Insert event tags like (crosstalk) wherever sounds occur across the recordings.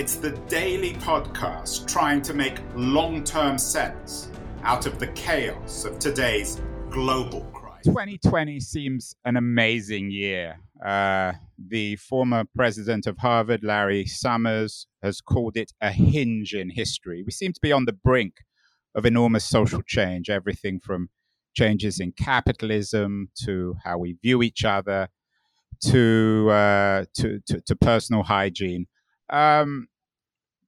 it's the daily podcast trying to make long term sense out of the chaos of today's global crisis. 2020 seems an amazing year. Uh, the former president of Harvard, Larry Summers, has called it a hinge in history. We seem to be on the brink of enormous social change, everything from changes in capitalism to how we view each other to, uh, to, to, to personal hygiene. Um,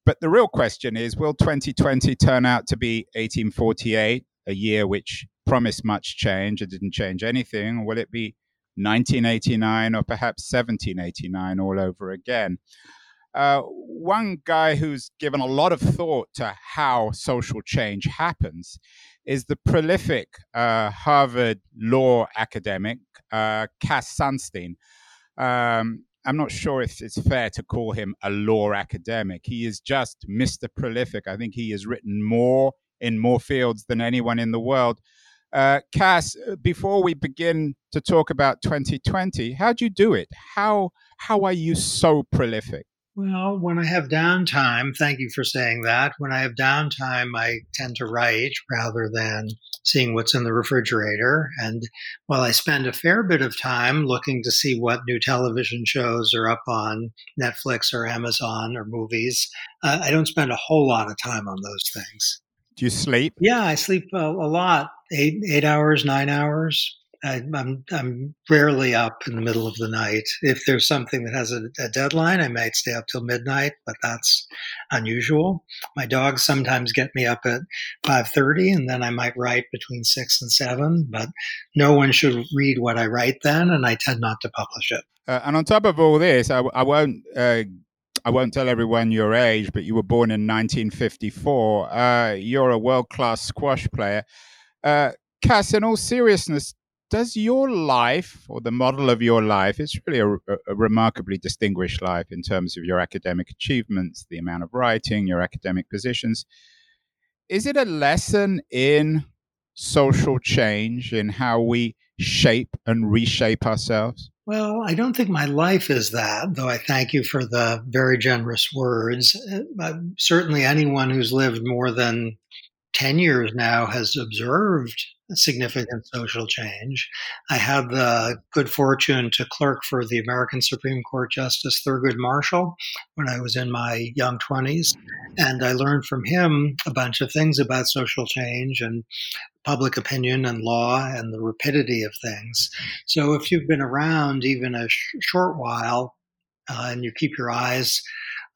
but the real question is will 2020 turn out to be 1848, a year which promised much change and didn't change anything? Or will it be 1989 or perhaps 1789 all over again? Uh, one guy who's given a lot of thought to how social change happens is the prolific uh, Harvard law academic uh, Cass Sunstein. Um, I'm not sure if it's fair to call him a law academic. He is just Mr. Prolific. I think he has written more in more fields than anyone in the world. Uh, Cass, before we begin to talk about 2020, how do you do it? How how are you so prolific? Well, when I have downtime, thank you for saying that. When I have downtime, I tend to write rather than seeing what's in the refrigerator. And while I spend a fair bit of time looking to see what new television shows are up on Netflix or Amazon or movies, uh, I don't spend a whole lot of time on those things. Do you sleep? Yeah, I sleep a, a lot eight, eight hours, nine hours. I, am I'm rarely up in the middle of the night. If there's something that has a, a, deadline, I might stay up till midnight, but that's unusual. My dogs sometimes get me up at 5:30, and then I might write between six and seven. But no one should read what I write then, and I tend not to publish it. Uh, and on top of all this, I, I won't. Uh, I won't tell everyone your age, but you were born in 1954. Uh, you're a world class squash player. Uh, Cass, in all seriousness, does your life or the model of your life it's really a, a, remarkably distinguished life in terms of your academic achievements the amount of writing your academic positions is it a lesson in social change in how we shape and reshape ourselves well, I don't think my life is that, though I thank you for the very generous words. Uh, certainly, anyone who's lived more than 10 years now has observed significant social change. I had the good fortune to clerk for the American Supreme Court Justice Thurgood Marshall when I was in my young 20s. And I learned from him a bunch of things about social change and public opinion and law and the rapidity of things. So if you've been around even a sh- short while uh, and you keep your eyes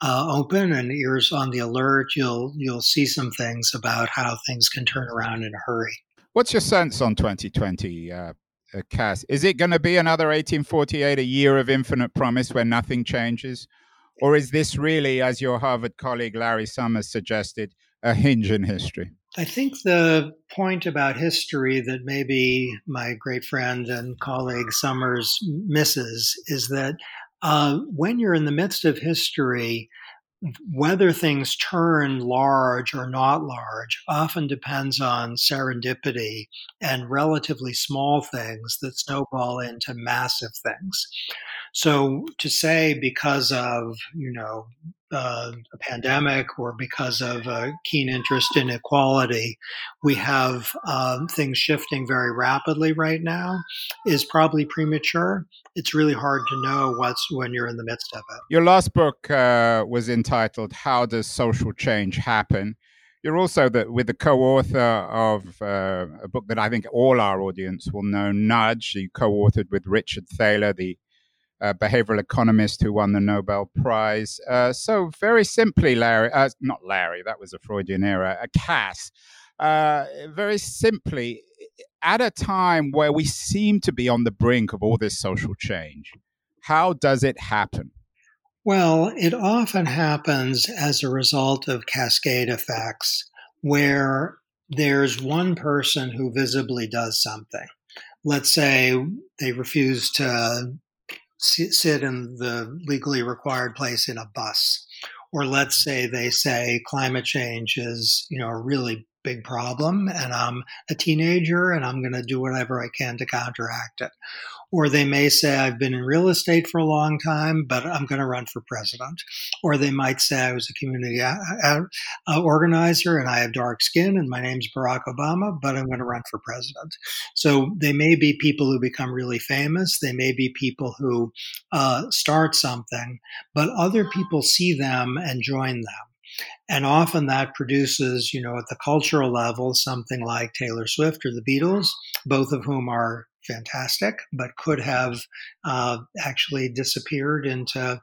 uh, open and ears on the alert, you'll you'll see some things about how things can turn around in a hurry. What's your sense on 2020, uh, uh, Cass? Is it going to be another 1848, a year of infinite promise where nothing changes? Or is this really, as your Harvard colleague Larry Summers suggested, a hinge in history? I think the point about history that maybe my great friend and colleague Summers misses is that uh, when you're in the midst of history, whether things turn large or not large often depends on serendipity and relatively small things that snowball into massive things. So to say because of, you know, uh, a pandemic or because of a keen interest in equality, we have um, things shifting very rapidly right now is probably premature. It's really hard to know what's when you're in the midst of it. Your last book uh, was entitled "How Does Social Change Happen." You're also the, with the co-author of uh, a book that I think all our audience will know, Nudge. You co-authored with Richard Thaler, the uh, behavioral economist who won the Nobel Prize. Uh, so, very simply, Larry, uh, not Larry, that was a Freudian error, a Cass. Uh, very simply, at a time where we seem to be on the brink of all this social change, how does it happen? Well, it often happens as a result of cascade effects where there's one person who visibly does something. Let's say they refuse to sit in the legally required place in a bus. Or let's say they say climate change is, you know, a really big problem and I'm a teenager and I'm going to do whatever I can to counteract it. Or they may say, I've been in real estate for a long time, but I'm going to run for president. Or they might say, I was a community a- a- organizer and I have dark skin and my name's Barack Obama, but I'm going to run for president. So they may be people who become really famous. They may be people who uh, start something, but other people see them and join them. And often that produces, you know, at the cultural level, something like Taylor Swift or the Beatles, both of whom are fantastic, but could have uh, actually disappeared into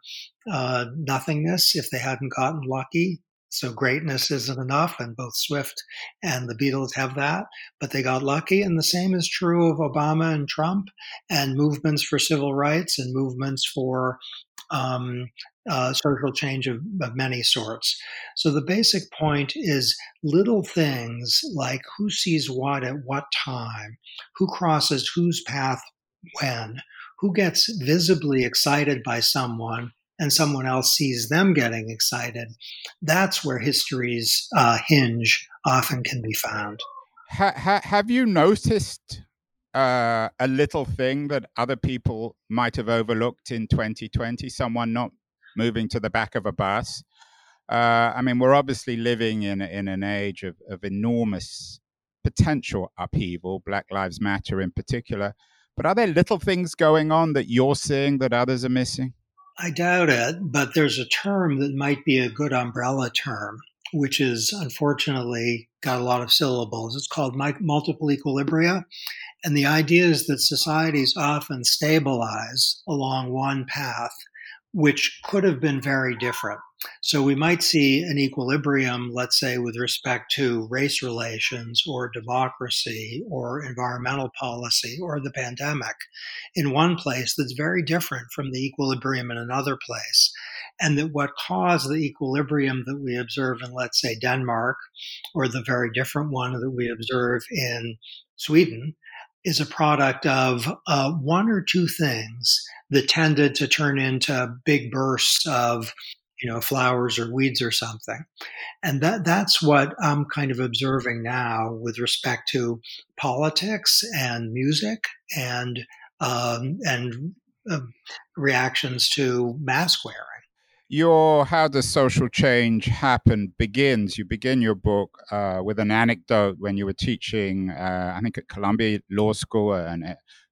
uh, nothingness if they hadn't gotten lucky. So greatness isn't enough, and both Swift and the Beatles have that, but they got lucky. And the same is true of Obama and Trump and movements for civil rights and movements for um, uh, social change of, of, many sorts. So the basic point is little things like who sees what at what time, who crosses whose path when, who gets visibly excited by someone and someone else sees them getting excited. That's where history's uh, hinge often can be found. Ha- ha- have you noticed uh, a little thing that other people might have overlooked in 2020? Someone not moving to the back of a bus. Uh, I mean, we're obviously living in in an age of, of enormous potential upheaval. Black Lives Matter, in particular. But are there little things going on that you're seeing that others are missing? I doubt it, but there's a term that might be a good umbrella term, which is unfortunately got a lot of syllables. It's called multiple equilibria. And the idea is that societies often stabilize along one path which could have been very different. So we might see an equilibrium, let's say, with respect to race relations or democracy or environmental policy or the pandemic in one place that's very different from the equilibrium in another place. And that what caused the equilibrium that we observe in, let's say, Denmark or the very different one that we observe in Sweden is a product of uh, one or two things that tended to turn into big bursts of you know flowers or weeds or something. And that that's what i'm kind of observing now with respect to politics and music and um, and uh, reactions to mask wearing. Your how does social change happen begins. You begin your book uh, with an anecdote when you were teaching uh, i think at columbia law school and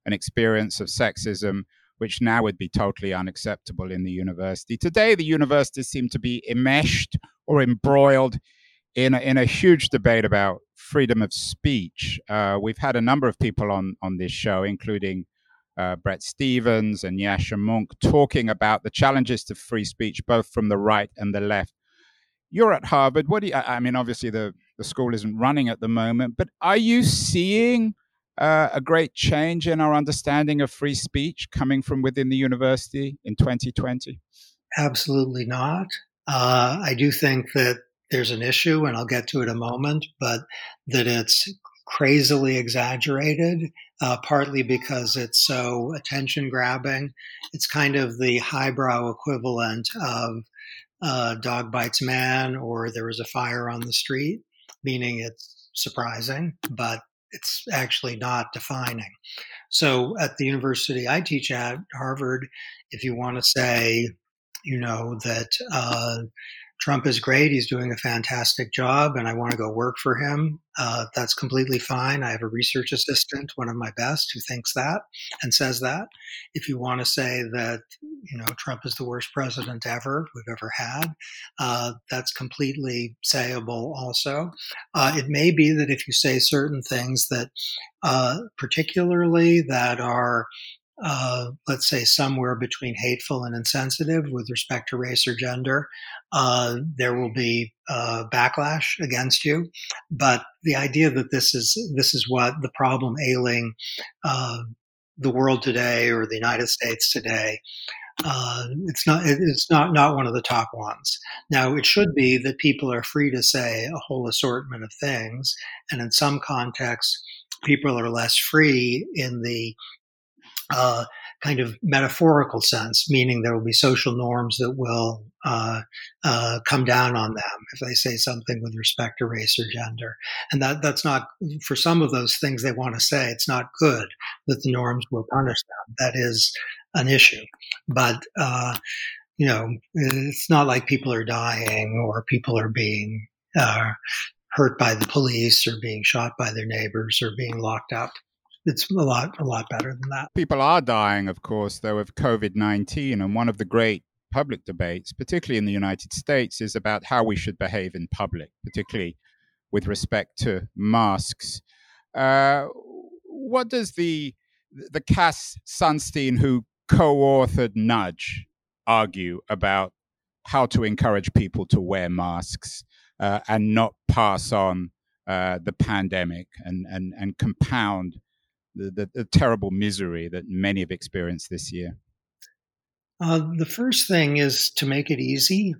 an experience of sexism which now would be totally unacceptable in the university. Today, the universities seem to be enmeshed or embroiled in a, in a huge debate about freedom of speech. Uh, we've had a number of people on, on this show, including uh, Bret Stephens and Yasha Mounk, talking about the challenges to free speech, both from the right and the left. You're at Harvard. What do you, I mean, obviously, the, the school isn't running at the moment, but are you seeing uh, a great change in our understanding of free speech coming from within the university in 2020? Absolutely not. Uh, I do think that there's an issue, and I'll get to it in a moment, but that it's crazily exaggerated, uh, partly because it's so attention grabbing. It's kind of the highbrow equivalent of uh, Dog Bites Man or There was a Fire on the Street, meaning it's surprising, but it's actually not defining. So at the university I teach at, Harvard, if you want to say, you know, that uh, Trump is great. He's doing a fantastic job, and I want to go work for him. Uh, that's completely fine. I have a research assistant, one of my best, who thinks that and says that. If you want to say that, you know, Trump is the worst president ever we've ever had, uh, that's completely sayable also. Uh, it may be that if you say certain things that, uh, particularly that are uh, let's say somewhere between hateful and insensitive with respect to race or gender, uh, there will be uh, backlash against you. But the idea that this is this is what the problem ailing uh, the world today or the United States today, uh, it's not it's not not one of the top ones. Now it should be that people are free to say a whole assortment of things, and in some contexts, people are less free in the uh, kind of metaphorical sense, meaning there will be social norms that will uh, uh, come down on them if they say something with respect to race or gender. And that that's not for some of those things they want to say. It's not good that the norms will punish them. That is an issue, but. Uh, you know, it's not like people are dying or people are being uh, hurt by the police or being shot by their neighbors or being locked up it's a lot a lot better than that. People are dying, of course, though, of COVID nineteen, and one of the great public debates, particularly in the United States, is about how we should behave in public, particularly with respect to masks. Uh, what does the the Cass Sunstein, who co-authored Nudge, argue about how to encourage people to wear masks uh, and not pass on uh, the pandemic and, and, and compound the, the, terrible misery that many have experienced this year? Uh, the first thing is to make it easy.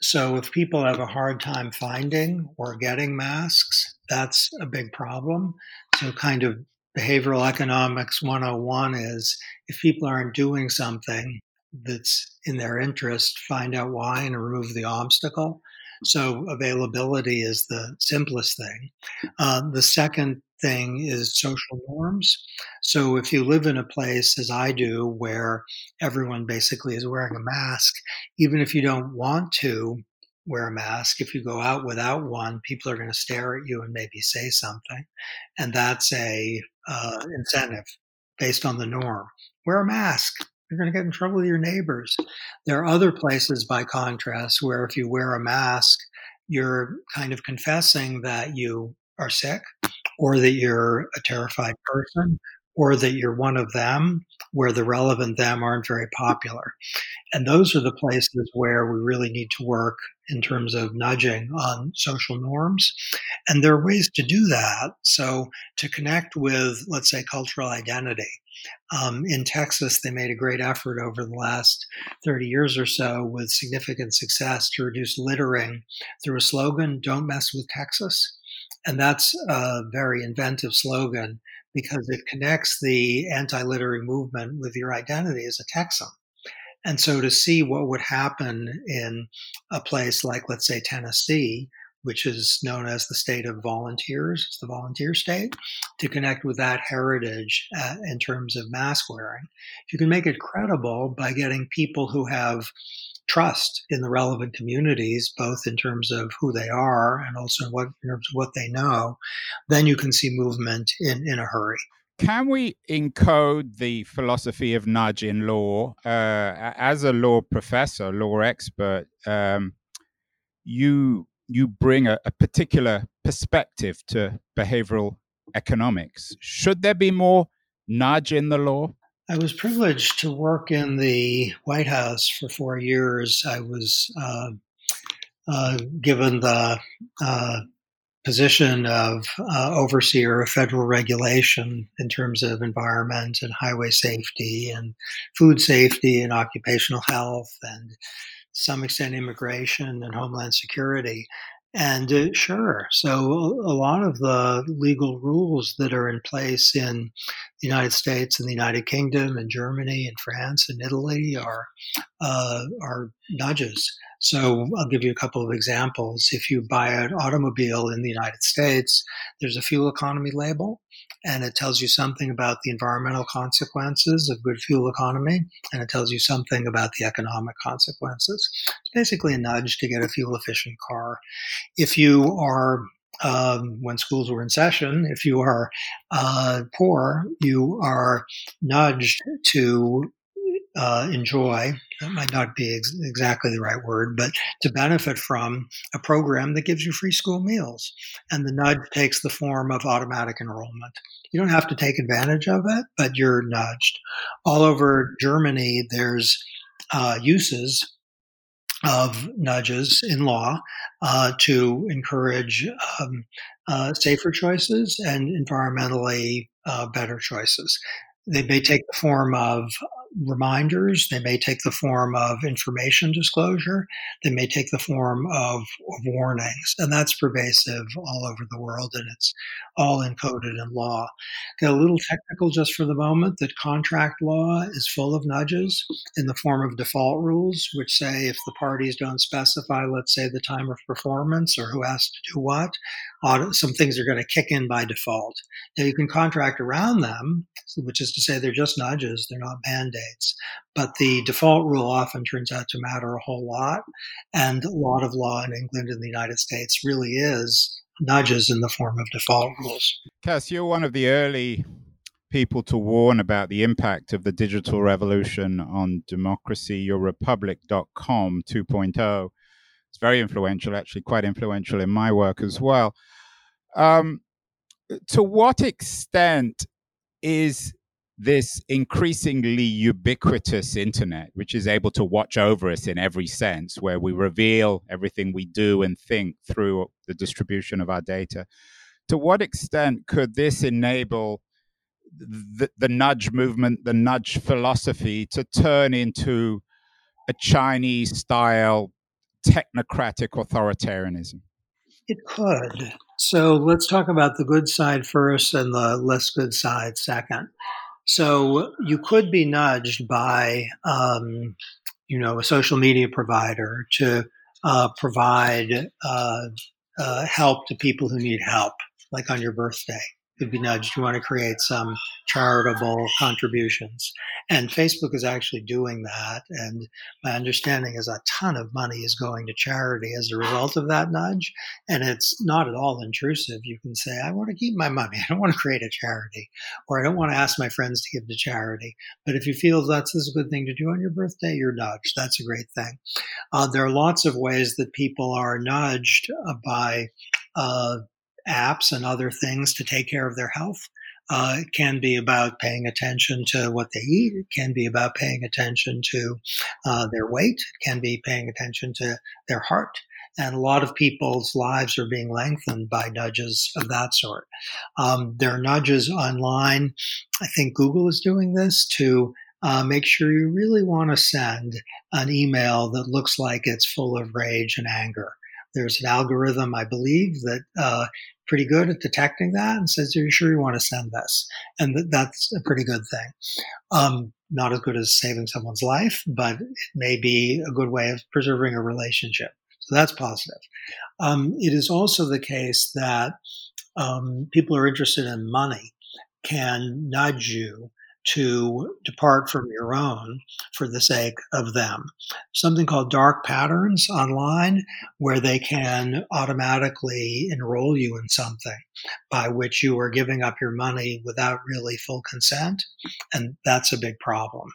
So, if people have a hard time finding or getting masks, that's a big problem. So, kind of behavioral economics 101 is if people aren't doing something that's in their interest, find out why and remove the obstacle. So, availability is the simplest thing. Uh, the second thing is social norms. So if you live in a place, as I do, where everyone basically is wearing a mask, even if you don't want to wear a mask, if you go out without one, people are going to stare at you and maybe say something. And that's a uh, incentive based on the norm. Wear a mask. You're going to get in trouble with your neighbors. There are other places, by contrast, where if you wear a mask, you're kind of confessing that you are sick or that you're a terrified person or that you're one of them where the relevant them aren't very popular. And those are the places where we really need to work in terms of nudging on social norms. And there are ways to do that. So to connect with, let's say, cultural identity. Um, in Texas, they made a great effort over the last 30 years or so with significant success to reduce littering through a slogan, Don't Mess with Texas. And that's a very inventive slogan because it connects the anti littering movement with your identity as a Texan. And so to see what would happen in a place like, let's say, Tennessee, which is known as the state of volunteers, it's the volunteer state, to connect with that heritage uh, in terms of mask wearing. You can make it credible by getting people who have trust in the relevant communities, both in terms of who they are and also in, what, in terms of what they know, then you can see movement in, in a hurry. Can we encode the philosophy of nudge in law? Uh, as a law professor, law expert, um, you you bring a, a particular perspective to behavioral economics. Should there be more nudge in the law? I was privileged to work in the White House for four years. I was uh, uh, given the uh, position of uh, overseer of federal regulation in terms of environment and highway safety and food safety and occupational health and some extent immigration and homeland security. And uh, sure, so a lot of the legal rules that are in place in the United States and the United Kingdom and Germany and France and Italy are uh, are nudges. So I'll give you a couple of examples. If you buy an automobile in the United States, there's a fuel economy label, and it tells you something about the environmental consequences of good fuel economy, and it tells you something about the economic consequences. It's basically a nudge to get a fuel efficient car. If you are um, when schools were in session, if you are uh, poor, you are nudged to uh, enjoy, that might not be ex- exactly the right word, but to benefit from a program that gives you free school meals. And the nudge takes the form of automatic enrollment. You don't have to take advantage of it, but you're nudged. All over Germany, there's uh, uses of nudges in law uh, to encourage um, uh, safer choices and environmentally uh, better choices. They may take the form of reminders. They may take the form of information disclosure. They may take the form of, of, warnings. And that's pervasive all over the world, and it's all encoded in law. Get a little technical just for the moment that contract law is full of nudges in the form of default rules, which say if the parties don't specify, let's say, the time of performance or who has to do what, some things are going to kick in by default. Now, you can contract around them, which is to say they're just nudges, they're not mandates. But the default rule often turns out to matter a whole lot. And a lot of law in England and the United States really is nudges in the form of default rules. Cass, you're one of the early people to warn about the impact of the digital revolution on democracy. Your republic.com 2.0 it's very influential, actually, quite influential in my work as well. Um, to what extent is this increasingly ubiquitous internet, which is able to watch over us in every sense, where we reveal everything we do and think through the distribution of our data, to what extent could this enable the, the nudge movement, the nudge philosophy to turn into a Chinese style technocratic authoritarianism? It could. So let's talk about the good side first and the less good side second. So you could be nudged by, um, you know, a social media provider to uh, provide uh, uh, help to people who need help, like on your birthday could be nudged. You want to create some charitable contributions. And Facebook is actually doing that. And my understanding is a ton of money is going to charity as a result of that nudge. And it's not at all intrusive. You can say, I want to keep my money. (laughs) I don't want to create a charity, or I don't want to ask my friends to give to charity. But if you feel that's this is a good thing to do on your birthday, you're nudged. That's a great thing. Uh, there are lots of ways that people are nudged uh, by uh, apps and other things to take care of their health. Uh, it can be about paying attention to what they eat. It can be about paying attention to uh, their weight. It can be paying attention to their heart. And a lot of people's lives are being lengthened by nudges of that sort. Um, there are nudges online. I think Google is doing this to uh, make sure you really want to send an email that looks like it's full of rage and anger. There's an algorithm, I believe, that uh, pretty good at detecting that and says, Are you sure you want to send this? And th- that's a pretty good thing. Um, not as good as saving someone's life, but it may be a good way of preserving a relationship. So that's positive. Um, it is also the case that um, people are interested in money can nudge you to depart from your own for the sake of them. Something called dark patterns online, where they can automatically enroll you in something by which you are giving up your money without really full consent. And that's a big problem.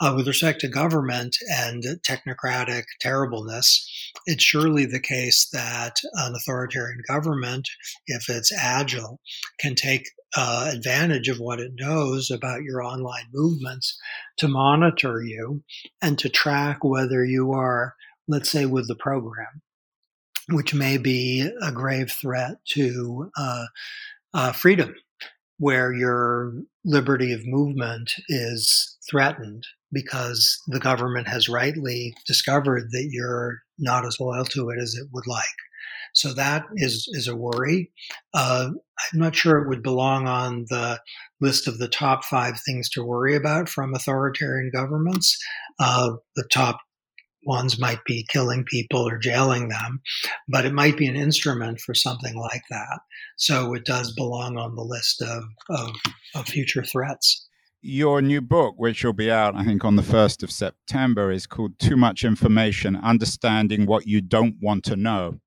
Uh, with respect to government and technocratic terribleness, it's surely the case that an authoritarian government, if it's agile, can take uh, advantage of what it knows about your online movements to monitor you and to track whether you are, let's say, with the program, which may be a grave threat to uh, uh, freedom, where your liberty of movement is threatened because the government has rightly discovered that you're not as loyal to it as it would like. So that is is a worry. Uh, I'm not sure it would belong on the list of the top five things to worry about from authoritarian governments. Uh, the top ones might be killing people or jailing them, but it might be an instrument for something like that. So it does belong on the list of, of, of future threats. Your new book, which will be out, I think, on the 1st of September, is called Too Much Information Understanding What You Don't Want to Know.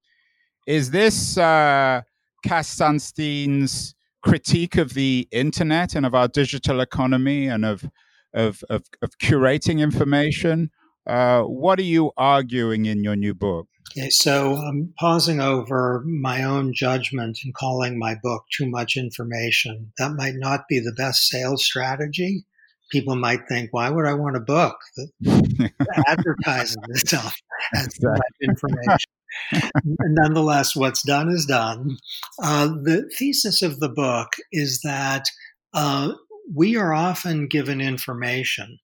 Is this uh, Cass Sunstein's critique of the internet and of our digital economy and of of, of, of curating information? Uh, what are you arguing in your new book? Okay, so I'm pausing over my own judgment and calling my book too much information. That might not be the best sales strategy. People might think, why would I want a book that (laughs) advertises itself as too much information? Nonetheless, what's done is done. Uh, the thesis of the book is that uh, we are often given information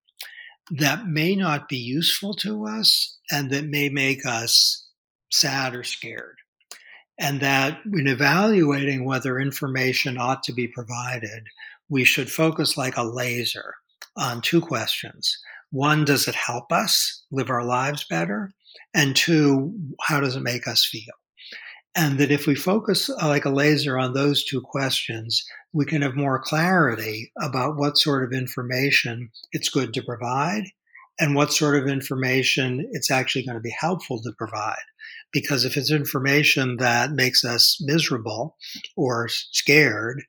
that may not be useful to us and that may make us sad or scared. And that in evaluating whether information ought to be provided, we should focus like a laser on two questions. One, does it help us live our lives better? And two, how does it make us feel? And that if we focus uh, like a laser on those two questions, we can have more clarity about what sort of information it's good to provide and what sort of information it's actually going to be helpful to provide. Because if it's information that makes us miserable or scared,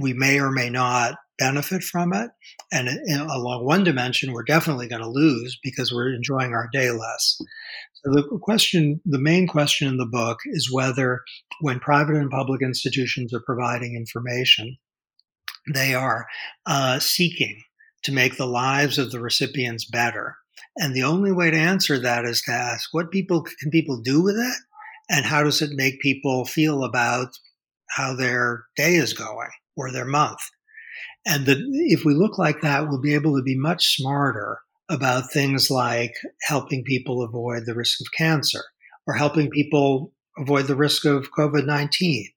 we may or may not benefit from it. And uh, along one dimension, we're definitely going to lose because we're enjoying our day less. The question, the main question in the book is whether when private and public institutions are providing information, they are uh, seeking to make the lives of the recipients better. And the only way to answer that is to ask what people can people do with it and how does it make people feel about how their day is going or their month. And if we look like that, we'll be able to be much smarter about things like helping people avoid the risk of cancer or helping people avoid the risk of COVID 19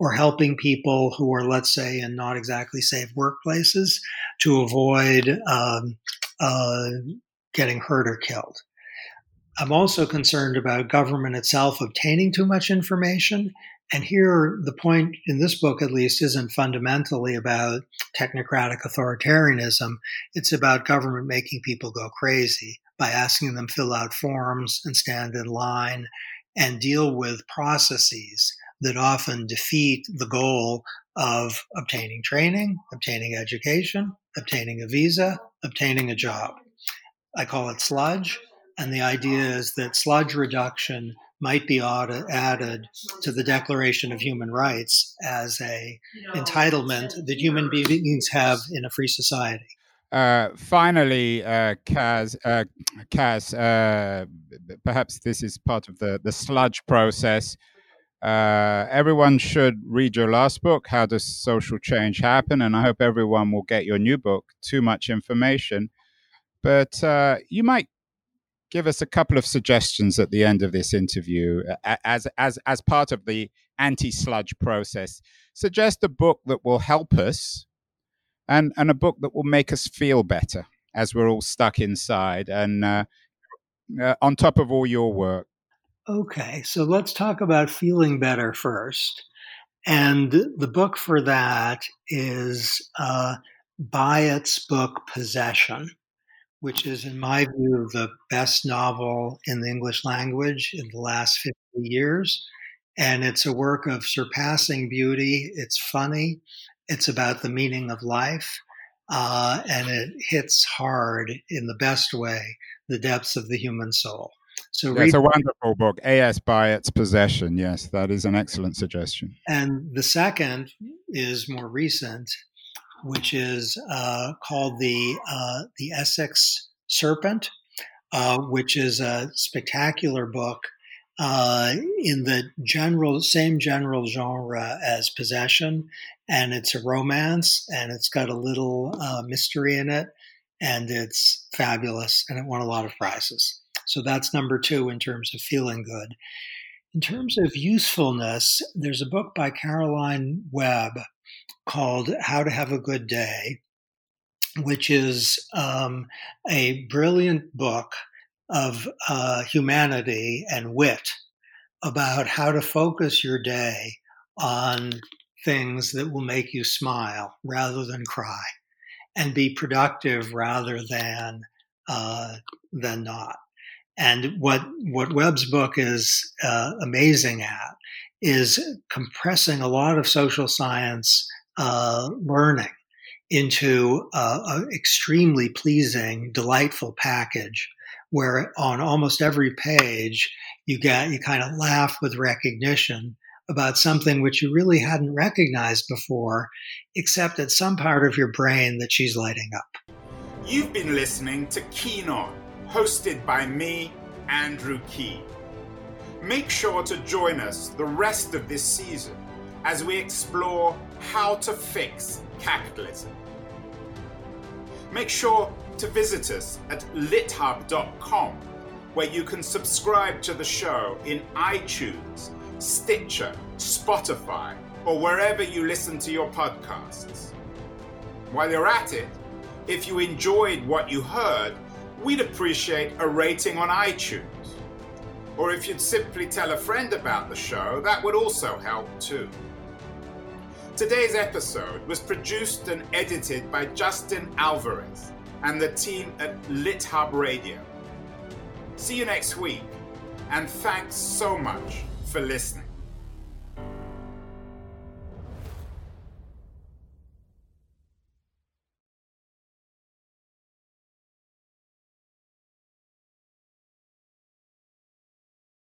or helping people who are, let's say, in not exactly safe workplaces to avoid um, uh, getting hurt or killed. I'm also concerned about government itself obtaining too much information and here, the point in this book, at least, isn't fundamentally about technocratic authoritarianism. It's about government making people go crazy by asking them fill out forms and stand in line and deal with processes that often defeat the goal of obtaining training, obtaining education, obtaining a visa, obtaining a job. I call it sludge. And the idea is that sludge reduction might be added to the Declaration of Human Rights as a entitlement that human beings have in a free society. Uh, finally, uh, Cass, uh, Cass uh, perhaps this is part of the, the sludge process. Uh, everyone should read your last book, How Does Social Change Happen? And I hope everyone will get your new book, Too Much Information. But uh, you might give us a couple of suggestions at the end of this interview as as as part of the anti-sludge process. Suggest a book that will help us and and a book that will make us feel better as we're all stuck inside and uh, uh, on top of all your work. Okay so let's talk about feeling better first. And the book for that is uh, Byatt's book Possession which is, in my view, the best novel in the English language in the last 50 years. And it's a work of surpassing beauty. It's funny. It's about the meaning of life. Uh, and it hits hard in the best way the depths of the human soul. So it's a wonderful book, A.S. Byatt's Possession. Yes, that is an excellent suggestion. And the second is more recent, which is uh, called the uh, the Essex Serpent, uh, which is a spectacular book uh, in the general same general genre as Possession, and it's a romance, and it's got a little uh, mystery in it, and it's fabulous, and it won a lot of prizes. So that's number two in terms of feeling good. In terms of usefulness, there's a book by Caroline Webb called How to Have a Good Day, which is um, a brilliant book of uh, humanity and wit about how to focus your day on things that will make you smile rather than cry and be productive rather than uh, than not. And what what Webb's book is uh, amazing at is compressing a lot of social science uh, learning into an extremely pleasing, delightful package where on almost every page you get you kind of laugh with recognition about something which you really hadn't recognized before, except at some part of your brain that she's lighting up. You've been listening to Keen On, hosted by me, Andrew Keen. Make sure to join us the rest of this season as we explore how to fix capitalism. Make sure to visit us at lithub.com, where you can subscribe to the show in iTunes, Stitcher, Spotify, or wherever you listen to your podcasts. While you're at it, if you enjoyed what you heard, we'd appreciate a rating on iTunes. Or if you'd simply tell a friend about the show, that would also help too. Today's episode was produced and edited by Justin Alvarez and the team at LitHub Radio. See you next week, and thanks so much for listening.